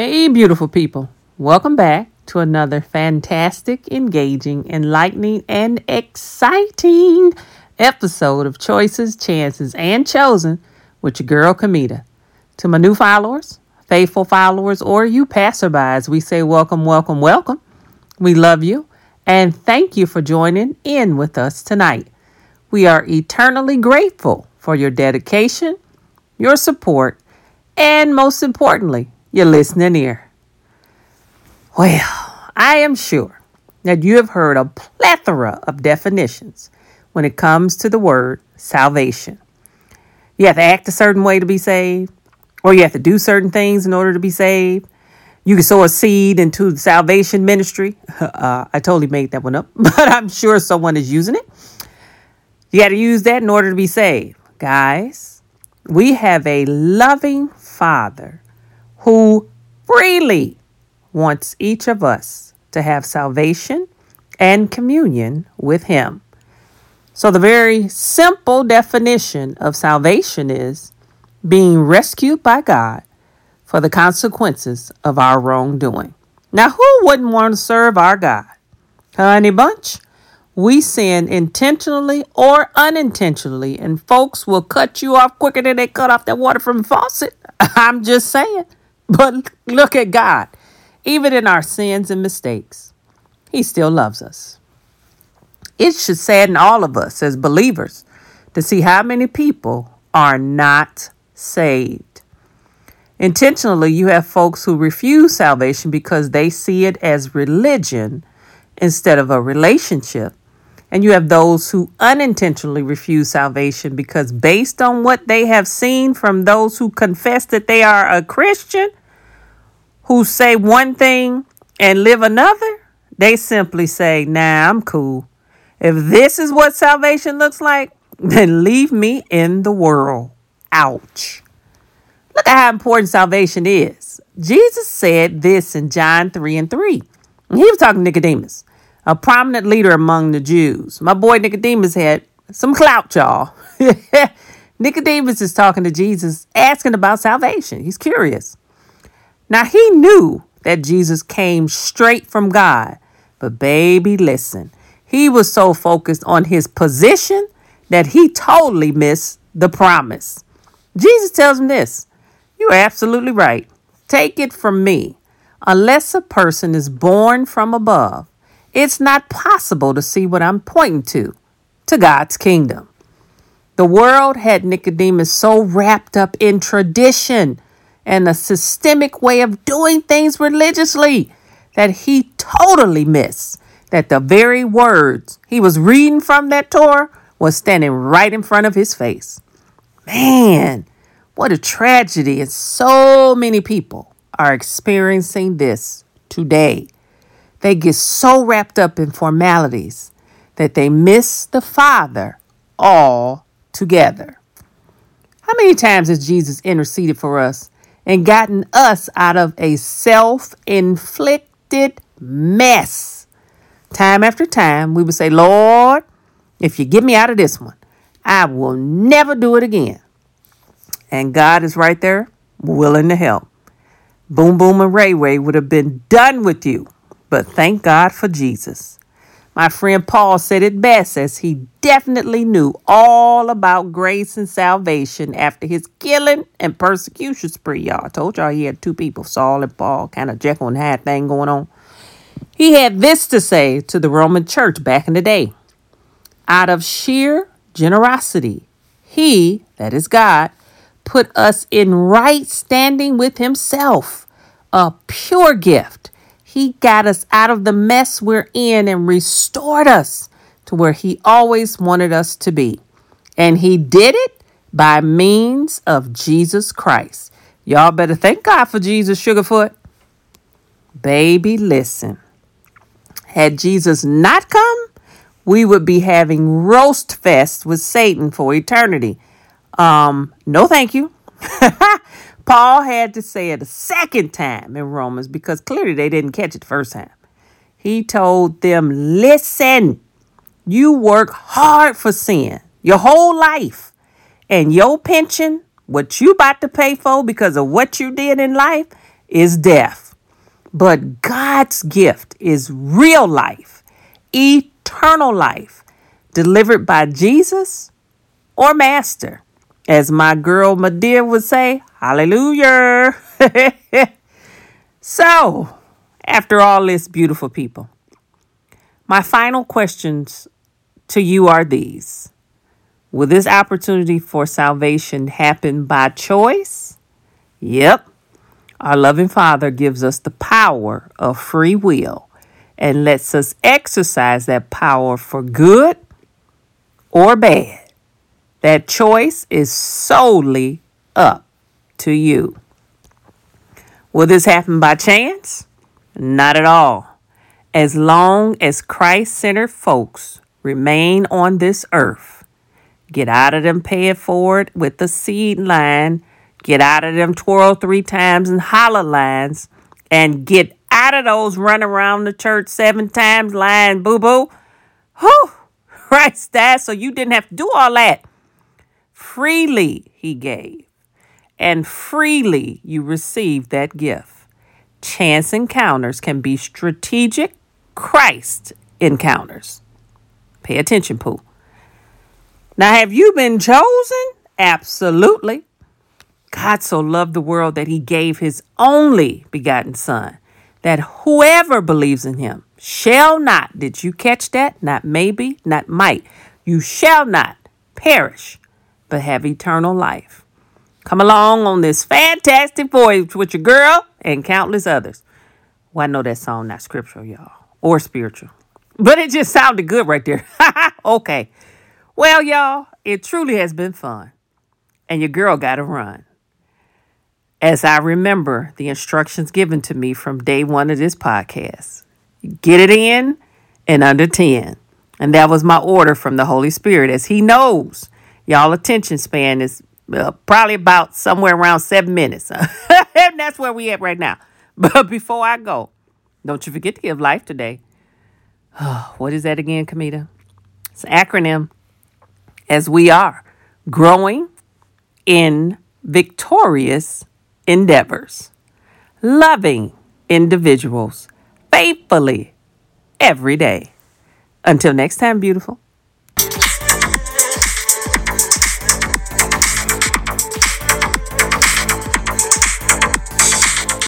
Hey, beautiful people. Welcome back to another fantastic, engaging, enlightening, and exciting episode of Choices, Chances, and Chosen with your girl, Kamita. To my new followers, faithful followers, or you passerbys, we say welcome, welcome, welcome. We love you and thank you for joining in with us tonight. We are eternally grateful for your dedication, your support, and most importantly, your listening ear. Well, I am sure that you have heard a plethora of definitions when it comes to the word salvation. You have to act a certain way to be saved, or you have to do certain things in order to be saved. You can sow a seed into the salvation ministry. Uh, I totally made that one up, but I'm sure someone is using it. You got to use that in order to be saved. Guys, we have a loving Father who freely wants each of us to have salvation and communion with Him. So, the very simple definition of salvation is being rescued by God for the consequences of our wrongdoing. Now, who wouldn't want to serve our God? Honey Bunch, we sin intentionally or unintentionally, and folks will cut you off quicker than they cut off that water from the faucet. I'm just saying. But look at God. Even in our sins and mistakes, He still loves us. It should sadden all of us as believers to see how many people are not saved. Intentionally, you have folks who refuse salvation because they see it as religion instead of a relationship. And you have those who unintentionally refuse salvation because, based on what they have seen from those who confess that they are a Christian, who say one thing and live another, they simply say, Nah, I'm cool. If this is what salvation looks like, then leave me in the world. Ouch. Look at how important salvation is. Jesus said this in John 3 and 3. He was talking to Nicodemus, a prominent leader among the Jews. My boy Nicodemus had some clout, y'all. Nicodemus is talking to Jesus, asking about salvation. He's curious. Now he knew that Jesus came straight from God. But baby, listen, he was so focused on his position that he totally missed the promise. Jesus tells him this You're absolutely right. Take it from me. Unless a person is born from above, it's not possible to see what I'm pointing to to God's kingdom. The world had Nicodemus so wrapped up in tradition and a systemic way of doing things religiously that he totally missed that the very words he was reading from that Torah was standing right in front of his face. Man, what a tragedy. And so many people are experiencing this today. They get so wrapped up in formalities that they miss the Father all together. How many times has Jesus interceded for us and gotten us out of a self inflicted mess. Time after time, we would say, Lord, if you get me out of this one, I will never do it again. And God is right there, willing to help. Boom Boom and Ray Ray would have been done with you, but thank God for Jesus. My friend Paul said it best as he definitely knew all about grace and salvation after his killing and persecution spree. Y'all I told y'all he had two people, Saul and Paul, kind of Jekyll and Hyde thing going on. He had this to say to the Roman church back in the day. Out of sheer generosity, he, that is God, put us in right standing with himself, a pure gift he got us out of the mess we're in and restored us to where He always wanted us to be. And He did it by means of Jesus Christ. Y'all better thank God for Jesus, Sugarfoot. Baby, listen. Had Jesus not come, we would be having roast fest with Satan for eternity. Um, no thank you. Paul had to say it a second time in Romans because clearly they didn't catch it the first time. He told them, Listen, you work hard for sin your whole life, and your pension, what you about to pay for because of what you did in life, is death. But God's gift is real life, eternal life, delivered by Jesus or Master. As my girl Madea would say, Hallelujah. so, after all this, beautiful people, my final questions to you are these Will this opportunity for salvation happen by choice? Yep. Our loving Father gives us the power of free will and lets us exercise that power for good or bad. That choice is solely up to you. Will this happen by chance? Not at all. As long as Christ centered folks remain on this earth, get out of them pay it forward with the seed line Get out of them twirl three times and holler lines and get out of those run around the church seven times line, boo boo. Whew, right, that so you didn't have to do all that. Freely he gave, and freely you receive that gift. Chance encounters can be strategic Christ encounters. Pay attention, Pooh. Now, have you been chosen? Absolutely. God so loved the world that he gave his only begotten Son, that whoever believes in him shall not, did you catch that? Not maybe, not might. You shall not perish, but have eternal life. Come along on this fantastic voyage with your girl and countless others. Well, I know that song not scriptural, y'all, or spiritual, but it just sounded good right there. okay. Well, y'all, it truly has been fun, and your girl got to run as I remember the instructions given to me from day one of this podcast. Get it in and under 10. And that was my order from the Holy Spirit, as He knows y'all attention span is uh, probably about somewhere around seven minutes. and that's where we at right now. But before I go, don't you forget to give life today. what is that again, Kamita? It's an acronym. As we are growing in victorious endeavors, loving individuals faithfully every day. Until next time, beautiful.